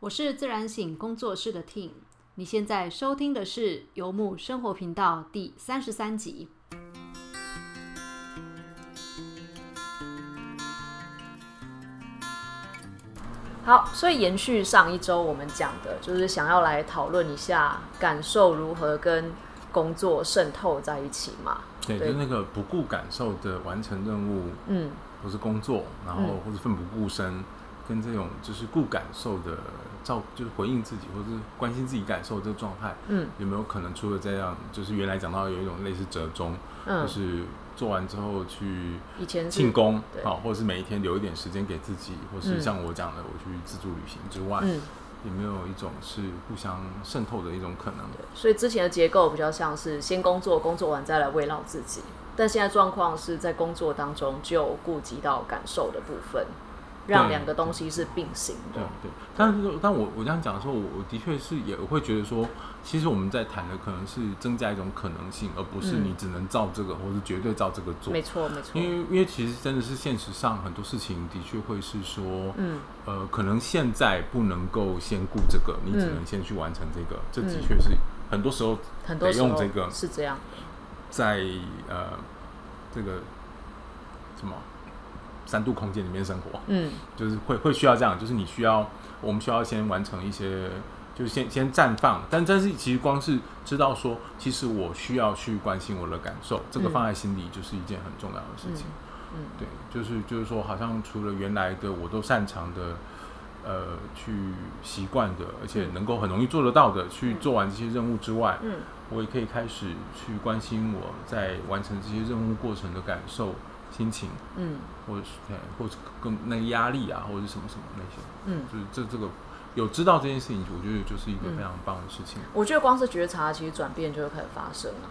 我是自然醒工作室的 Team，你现在收听的是游牧生活频道第三十三集。好，所以延续上一周我们讲的，就是想要来讨论一下感受如何跟工作渗透在一起嘛？对，就那个不顾感受的完成任务，嗯，或是工作，然后或是奋不顾身，跟这种就是顾感受的照，就是回应自己或者是关心自己感受这个状态，嗯，有没有可能除了这样，就是原来讲到有一种类似折中，嗯，就是做完之后去以前庆功，好，或者是每一天留一点时间给自己，或是像我讲的，我去自助旅行之外，嗯。有没有一种是互相渗透的一种可能？所以之前的结构比较像是先工作，工作完再来慰劳自己。但现在状况是在工作当中就顾及到感受的部分。让两个东西是并行的。对对，但是但我我这样讲的时候，我我的确是也会觉得说，其实我们在谈的可能是增加一种可能性，而不是你只能照这个，或是绝对照这个做。没错没错。因为因为其实真的是现实上很多事情的确会是说，嗯呃，可能现在不能够先顾这个，你只能先去完成这个。这的确是很多时候得用这个是这样，在呃这个什么。三度空间里面生活，嗯，就是会会需要这样，就是你需要，我们需要先完成一些，就是先先绽放，但但是其实光是知道说，其实我需要去关心我的感受，这个放在心里就是一件很重要的事情，嗯，对，就是就是说，好像除了原来的我都擅长的，呃，去习惯的，而且能够很容易做得到的，去做完这些任务之外，嗯，我也可以开始去关心我在完成这些任务过程的感受。心情，嗯，或者是对，或者更那个压力啊，或者是什么什么那些，嗯，就是这这个有知道这件事情，我觉得就是一个非常棒的事情。我觉得光是觉察，其实转变就会开始发生了。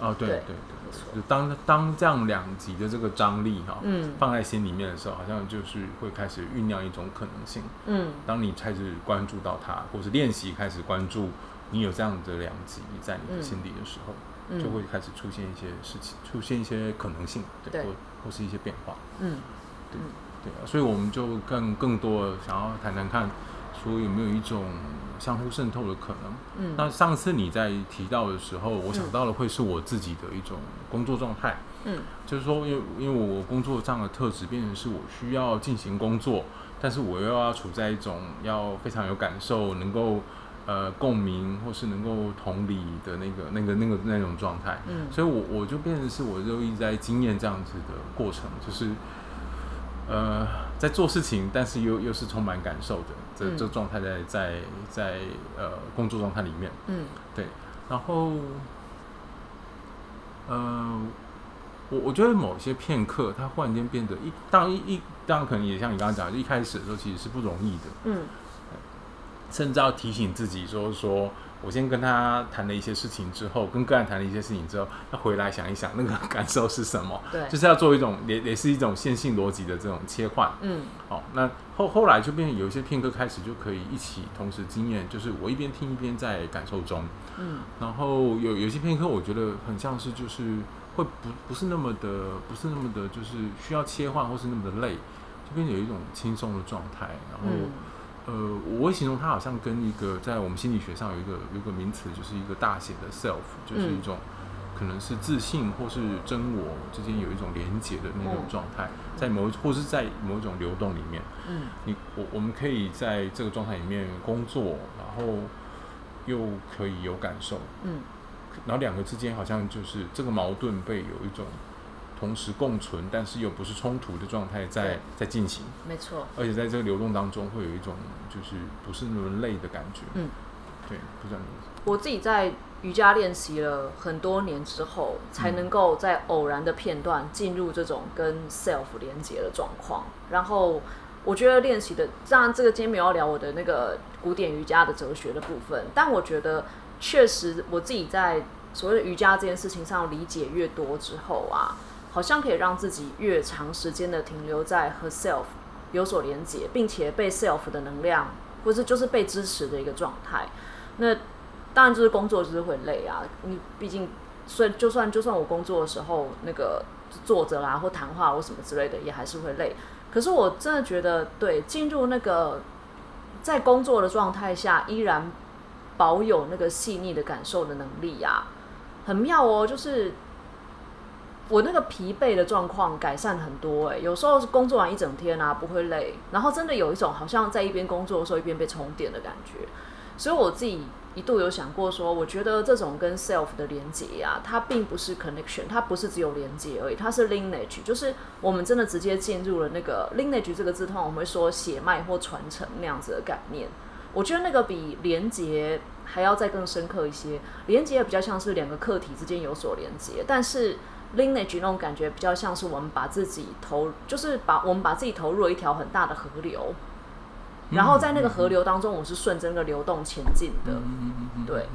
哦，对对对，就当当这样两极的这个张力哈，嗯，放在心里面的时候，好像就是会开始酝酿一种可能性。嗯，当你开始关注到它，或是练习开始关注你有这样的两极在你的心底的时候。就会开始出现一些事情，出现一些可能性，对，或或是一些变化，嗯，对对啊，所以我们就更更多的想要谈谈看，说有没有一种相互渗透的可能。嗯，那上次你在提到的时候，我想到的会是我自己的一种工作状态，嗯，就是说，因为因为我工作上的特质变成是我需要进行工作，但是我又要处在一种要非常有感受，能够。呃，共鸣或是能够同理的那个、那个、那个那种状态，嗯，所以我我就变成是我就一直在经验这样子的过程，就是呃，在做事情，但是又又是充满感受的这这状态，在在在呃工作状态里面，嗯，对，然后呃，我我觉得某些片刻，它忽然间变得一，当然一一当然可能也像你刚刚讲，一开始的时候其实是不容易的，嗯。甚至要提醒自己说：“说我先跟他谈了一些事情之后，跟个案谈了一些事情之后，要回来想一想那个感受是什么。对，就是要做一种也也是一种线性逻辑的这种切换。嗯，好，那后后来就变有一些片刻开始就可以一起同时经验，就是我一边听一边在感受中。嗯，然后有有些片刻，我觉得很像是就是会不不是那么的不是那么的，就是需要切换或是那么的累，就变有一种轻松的状态，然后。呃，我会形容它好像跟一个在我们心理学上有一个有一个名词，就是一个大写的 self，就是一种可能是自信或是真我之间有一种连接的那种状态，在某或是在某一种流动里面，嗯，你我我们可以在这个状态里面工作，然后又可以有感受，嗯，然后两个之间好像就是这个矛盾被有一种。同时共存，但是又不是冲突的状态在在进行，没错。而且在这个流动当中，会有一种就是不是那么累的感觉。嗯，对，不知道你。我自己在瑜伽练习了很多年之后，才能够在偶然的片段进入这种跟 self 连接的状况。然后我觉得练习的，当然这个今天没有聊我的那个古典瑜伽的哲学的部分，但我觉得确实我自己在所谓的瑜伽这件事情上理解越多之后啊。好像可以让自己越长时间的停留在和 self 有所连接，并且被 self 的能量，或是就是被支持的一个状态。那当然就是工作就是会累啊，你毕竟，所以就算就算我工作的时候那个坐着啦或谈话或什么之类的，也还是会累。可是我真的觉得，对进入那个在工作的状态下依然保有那个细腻的感受的能力呀，很妙哦。就是我那个疲惫的状况改善很多哎，有时候是工作完一整天啊不会累，然后真的有一种好像在一边工作的时候一边被充电的感觉，所以我自己。一度有想过说，我觉得这种跟 self 的连接呀，它并不是 connection，它不是只有连接而已，它是 lineage，就是我们真的直接进入了那个 lineage 这个字，通常我们会说血脉或传承那样子的概念。我觉得那个比连接还要再更深刻一些，连接比较像是两个客体之间有所连接，但是 lineage 那种感觉比较像是我们把自己投，就是把我们把自己投入了一条很大的河流。然后在那个河流当中，我是顺着那个流动前进的，对，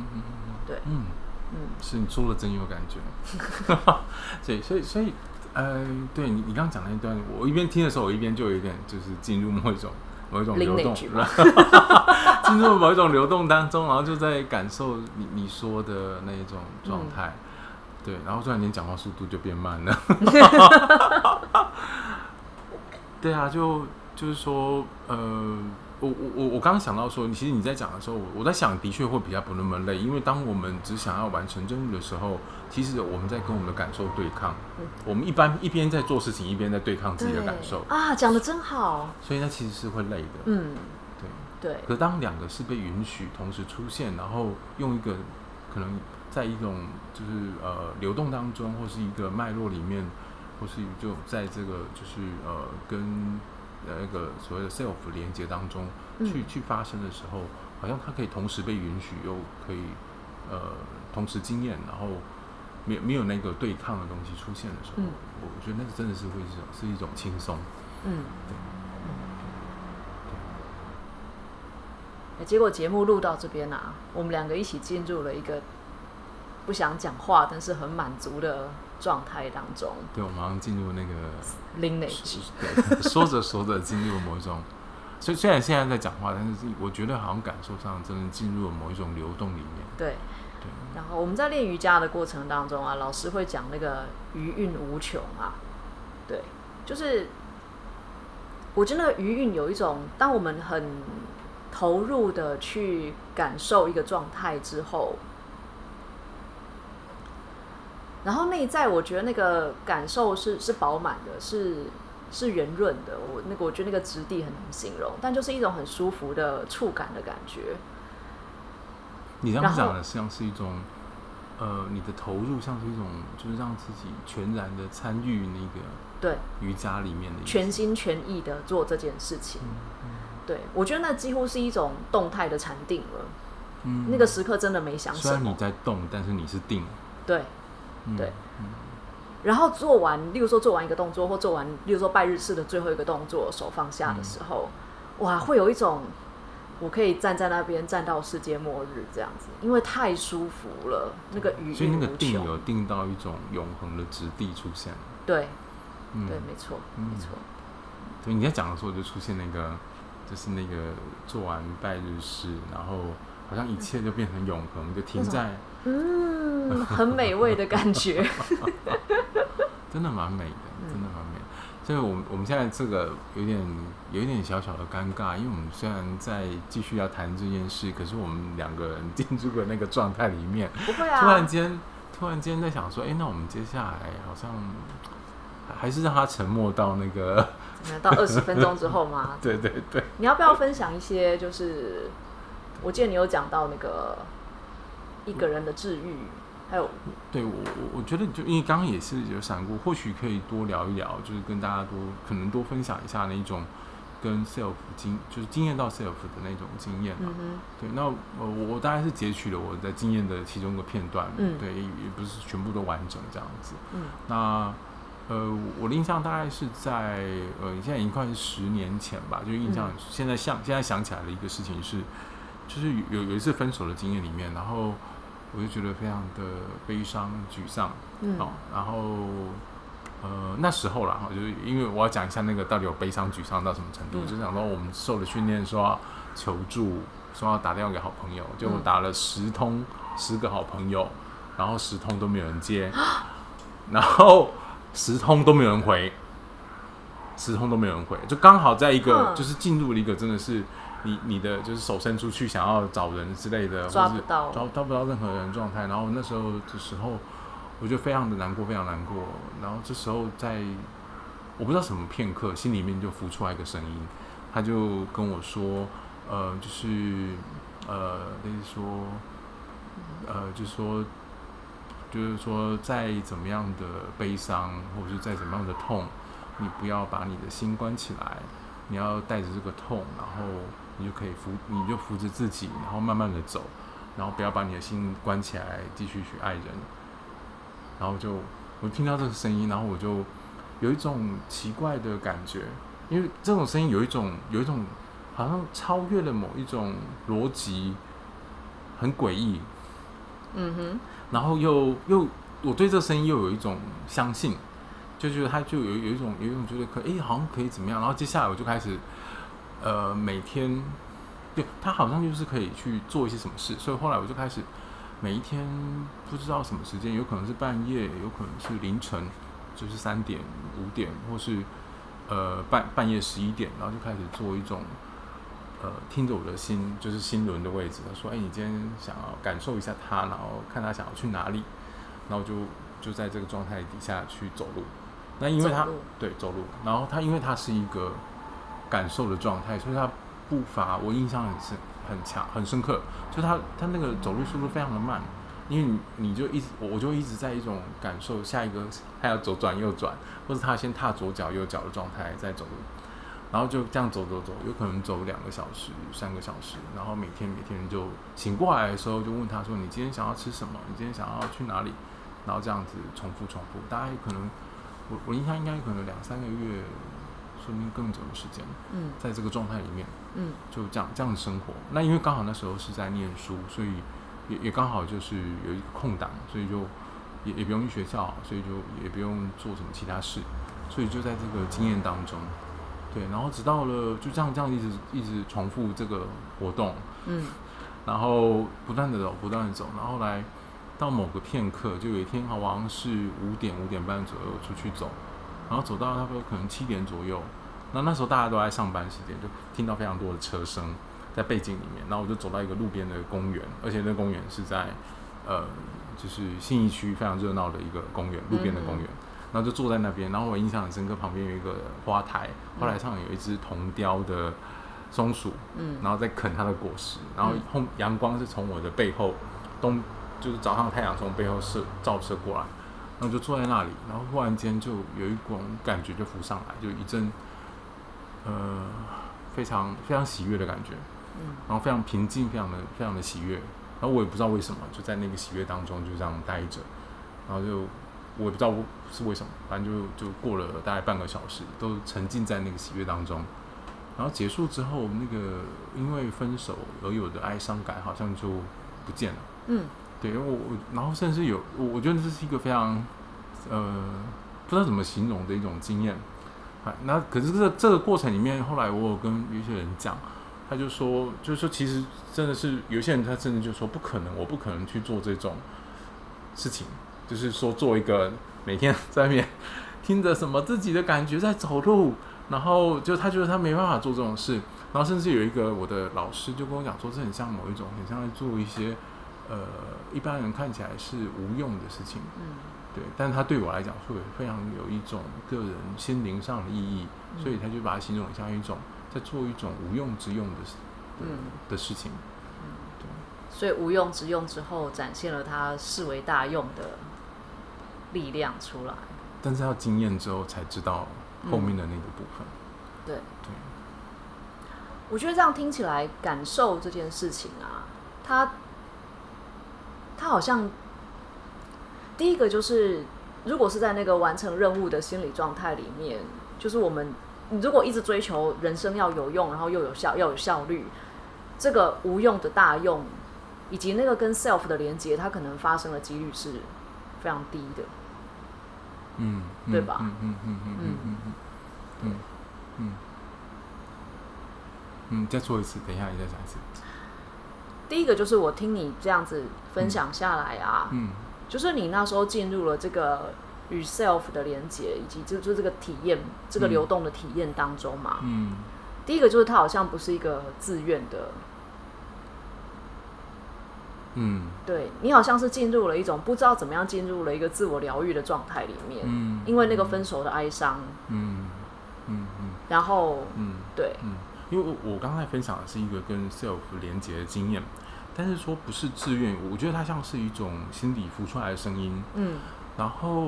对，嗯嗯，是你说的真有感觉，对，所以所以呃，对你你刚刚讲那一段，我一边听的时候，我一边就有一点就是进入某一种某一种流动，进入某一种流动当中，然后就在感受你你说的那一种状态，对，然后突然间讲话速度就变慢了，对啊，就就是说呃。我我我我刚刚想到说，其实你在讲的时候，我我在想，的确会比较不那么累，因为当我们只想要完成任务的时候，其实我们在跟我们的感受对抗。我们一般一边在做事情，一边在对抗自己的感受。啊，讲的真好。所以那其实是会累的。嗯，对对。可当两个是被允许同时出现，然后用一个可能在一种就是呃流动当中，或是一个脉络里面，或是就在这个就是呃跟。那个所谓的 self 连接当中去去发生的时候，好像它可以同时被允许，又可以呃同时经验，然后没有没有那个对抗的东西出现的时候，我我觉得那个真的是会是是一种轻松。嗯，对。结果节目录到这边啊，我们两个一起进入了一个不想讲话，但是很满足的。状态当中，对，我马上进入那个 lineage，说着说着进入了某一种，所以虽然现在在讲话，但是我觉得好像感受上真的进入了某一种流动里面。对，对。然后我们在练瑜伽的过程当中啊，老师会讲那个余韵无穷啊，对，就是我觉得余韵有一种，当我们很投入的去感受一个状态之后。然后内在，我觉得那个感受是是饱满的，是是圆润的。我那个我觉得那个质地很难形容，但就是一种很舒服的触感的感觉。你这样讲的像是一种，呃，你的投入像是一种，就是让自己全然的参与那个对瑜伽里面的全心全意的做这件事情。对，我觉得那几乎是一种动态的禅定了。嗯，那个时刻真的没想。虽然你在动，但是你是定。对。对，然后做完，例如说做完一个动作，或做完，例如说拜日式的最后一个动作，手放下的时候，哇，会有一种我可以站在那边站到世界末日这样子，因为太舒服了，那个语所以那个定有定到一种永恒的质地出现。对，对，没错，没错。对，你在讲的时候就出现那个，就是那个做完拜日式，然后好像一切就变成永恒，就停在。嗯，很美味的感觉，真的蛮美的，真的蛮美。所以，我们我们现在这个有点有一点小小的尴尬，因为我们虽然在继续要谈这件事，可是我们两个人进入了那个状态里面，不会啊。突然间，突然间在想说，哎，那我们接下来好像还是让他沉默到那个到二十分钟之后吗？对对对。你要不要分享一些？就是我记得你有讲到那个。一个人的治愈，还有对我我我觉得就因为刚刚也是有想过，或许可以多聊一聊，就是跟大家多可能多分享一下那一种跟 self 经就是经验到 self 的那种经验嘛。对，那我我大概是截取了我的经验的其中一个片段，嗯，对，也不是全部都完整这样子。嗯，那呃，我的印象大概是在呃，现在已经快是十年前吧，就印象现在想现在想起来的一个事情是，就是有有一次分手的经验里面，然后。我就觉得非常的悲伤、沮丧，好，然后呃那时候啦，就是因为我要讲一下那个到底有悲伤、沮丧到什么程度，就想到我们受的训练，说要求助，说要打电话给好朋友，就打了十通，十个好朋友，然后十通都没有人接，然后十通都没有人回，十通都没有人回，就刚好在一个就是进入了一个真的是你你的就是手伸出去想要找人之类的，抓不到，抓抓不到任何人状态。然后那时候的时候，我就非常的难过，非常难过。然后这时候在我不知道什么片刻，心里面就浮出来一个声音，他就跟我说，呃，就是呃，类似说，呃，就是说，就是说，再怎么样的悲伤，或者是再怎么样的痛，你不要把你的心关起来，你要带着这个痛，然后。你就可以扶，你就扶着自己，然后慢慢的走，然后不要把你的心关起来，继续去爱人。然后就我听到这个声音，然后我就有一种奇怪的感觉，因为这种声音有一种有一种好像超越了某一种逻辑，很诡异。嗯哼。然后又又我对这个声音又有一种相信，就觉得他就有有一种有一种觉得可哎好像可以怎么样，然后接下来我就开始。呃，每天，对他好像就是可以去做一些什么事，所以后来我就开始每一天不知道什么时间，有可能是半夜，有可能是凌晨，就是三点、五点，或是呃半半夜十一点，然后就开始做一种呃听着我的心，就是心轮的位置，他说：“哎，你今天想要感受一下他，然后看他想要去哪里，然后就就在这个状态底下去走路。那因为他对走路，然后他因为他是一个。感受的状态，所以他步伐我印象很深、很强、很深刻。就他他那个走路速度非常的慢，因为你你就一直我就一直在一种感受，下一个他要左转右转，或者他先踏左脚右脚的状态在走路，然后就这样走走走，有可能走两个小时、三个小时，然后每天每天就醒过来的时候就问他说：“你今天想要吃什么？你今天想要去哪里？”然后这样子重复重复，大概可能我我印象应该可能两三个月。说明更久的时间，嗯，在这个状态里面，嗯，就这样这样的生活。那因为刚好那时候是在念书，所以也也刚好就是有一个空档，所以就也也不用去学校，所以就也不用做什么其他事，所以就在这个经验当中，对，然后直到了就这样这样一直一直重复这个活动，嗯，然后不断的走，不断的走，然后来到某个片刻，就有一天好像是五点五点半左右出去走，然后走到差不多可能七点左右。那那时候大家都在上班时间，就听到非常多的车声在背景里面。然后我就走到一个路边的公园，而且那公园是在呃，就是信义区非常热闹的一个公园，路边的公园。然后就坐在那边，然后我印象很深刻，旁边有一个花台，花台上有一只铜雕的松鼠，嗯，然后在啃它的果实。然后后阳光是从我的背后东，就是早上太阳从背后射照射过来，然后就坐在那里，然后忽然间就有一种感觉就浮上来，就一阵。呃，非常非常喜悦的感觉，嗯，然后非常平静，非常的非常的喜悦，然后我也不知道为什么，就在那个喜悦当中就这样待着，然后就我也不知道是为什么，反正就就过了大概半个小时，都沉浸在那个喜悦当中，然后结束之后，那个因为分手而有的哀伤感好像就不见了，嗯，对，我我然后甚至有我觉得这是一个非常呃不知道怎么形容的一种经验。啊那可是这这个过程里面，后来我有跟有些人讲，他就说，就是说，其实真的是有些人，他真的就说不可能，我不可能去做这种事情，就是说做一个每天在外面 听着什么自己的感觉在走路，然后就他觉得他没办法做这种事，然后甚至有一个我的老师就跟我讲说，这很像某一种，很像在做一些呃一般人看起来是无用的事情。嗯。对，但是他对我来讲会非常有一种个人心灵上的意义，所以他就把它形容像一种在做一种无用之用的嗯的事情，嗯，对，所以无用之用之后展现了他视为大用的力量出来，但是要经验之后才知道后面的那个部分，对对，我觉得这样听起来感受这件事情啊，他他好像。第一个就是，如果是在那个完成任务的心理状态里面，就是我们，你如果一直追求人生要有用，然后又有效，要有效率，这个无用的大用，以及那个跟 self 的连接，它可能发生的几率是非常低的。嗯，对吧？嗯嗯嗯嗯嗯嗯嗯嗯嗯，再说一次，等一下，你再讲一次。第一个就是我听你这样子分享下来啊，嗯。就是你那时候进入了这个与 self 的连接，以及就就这个体验，这个流动的体验当中嘛。嗯。第一个就是它好像不是一个自愿的，嗯，对你好像是进入了一种不知道怎么样进入了一个自我疗愈的状态里面，嗯。因为那个分手的哀伤，嗯。嗯。嗯。然后嗯。对，嗯，因为我我刚才分享的是一个跟 self 连接的经验，但是说不是自愿，我觉得它像是一种心底浮出来的声音。嗯然后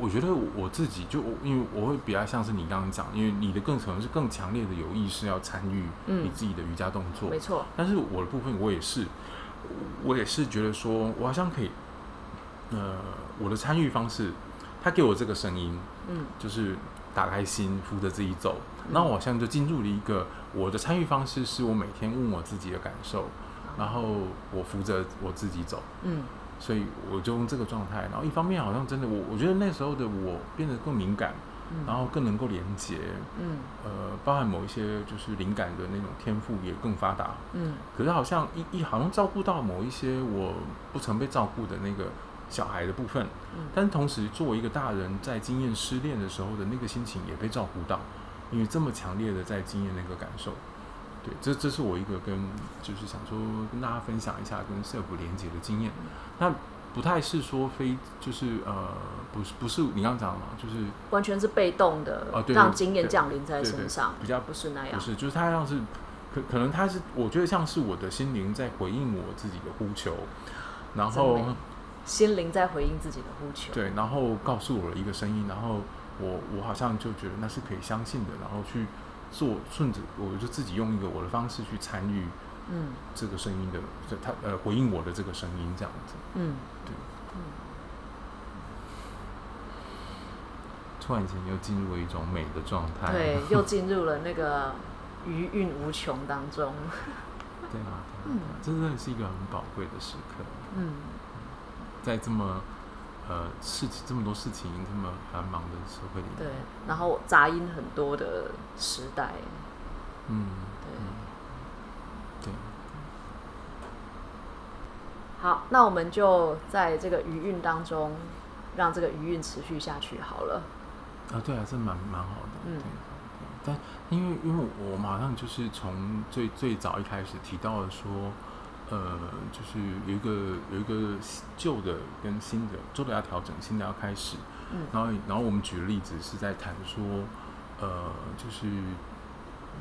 我觉得我自己就因为我会比较像是你刚刚讲，因为你的更可能是更强烈的有意识要参与嗯你自己的瑜伽动作，没错，但是我的部分我也是，我也是觉得说我好像可以，呃，我的参与方式，他给我这个声音，嗯就是打开心，扶着自己走。嗯那我好像就进入了一个我的参与方式，是我每天问我自己的感受，然后我扶着我自己走。嗯。所以我就用这个状态，然后一方面好像真的我我觉得那时候的我变得更敏感，嗯。然后更能够连接，嗯。呃，包含某一些就是灵感的那种天赋也更发达。嗯。可是好像一一好像照顾到某一些我不曾被照顾的那个小孩的部分，嗯。但同时作为一个大人在经验失恋的时候的那个心情也被照顾到，因为这么强烈的在经验那个感受。对，这这是我一个跟就是想说跟大家分享一下跟 self 连接的经验。那不太是说非就是呃不是不是你刚刚讲的嘛，就是完全是被动的，让经验降临在身上，比较不是那样，不是，就是他像是可可能他是我觉得像是我的心灵在回应我自己的呼求，然后心灵在回应自己的呼求。对，然后告诉我了一个声音，然后我我好像就觉得那是可以相信的，然后去做顺着我就自己用一个我的方式去参与嗯这个声音的，就他呃回应我的这个声音这样子。嗯对嗯，突然间又进入了一种美的状态。对，又进入了那个 余韵无穷当中。对啊，对啊嗯这真的是一个很宝贵的时刻，嗯在这么呃事情这么多事情这么繁忙的社会里面，对，然后杂音很多的时代，嗯，对。嗯对，好，那我们就在这个余韵当中，让这个余韵持续下去好了。啊，对啊，这蛮蛮好的，嗯。但因为因为我马上就是从最最早一开始提到了说，呃，就是有一个有一个旧的跟新的，旧的要调整，新的要开始。嗯然后然后我们举的例子是在谈说，呃，就是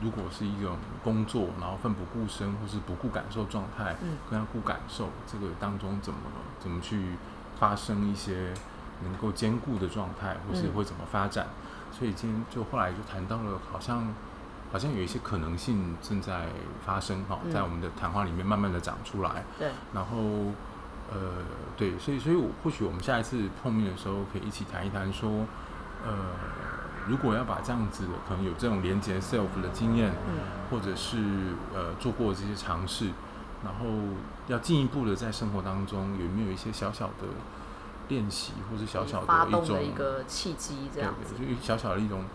如果是一种工作，然后奋不顾身或是不顾感受状态，嗯跟他顾感受，这个当中怎么怎么去发生一些能够兼顾的状态，或是嗯会怎么发展。所以今天就后来就谈到了，好像好像有一些可能性正在发生哈，嗯在我们的谈话里面慢慢的长出来。对，然后呃，对，所以所以我或许我们下一次碰面的时候，可以一起谈一谈说，呃，如果要把这样子的可能有这种连接 self 的经验，嗯或者是呃做过这些尝试，然后要进一步的在生活当中有没有一些小小的练习，或是小小的一种一个契机，这对样子。对，就小小的一种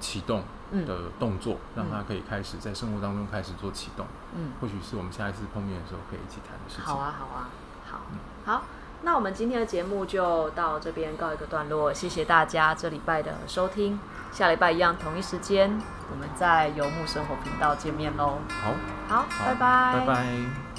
启动嗯的动作，让他可以开始在生活当中开始做启动。嗯，或许是我们下一次碰面的时候可以一起谈的事情。好啊，好啊，好嗯，好。那我们今天的节目就到这边告一个段落，谢谢大家这礼拜的收听，下礼拜一样同一时间，我们在游牧生活频道见面喽。好，好，好拜拜，拜拜。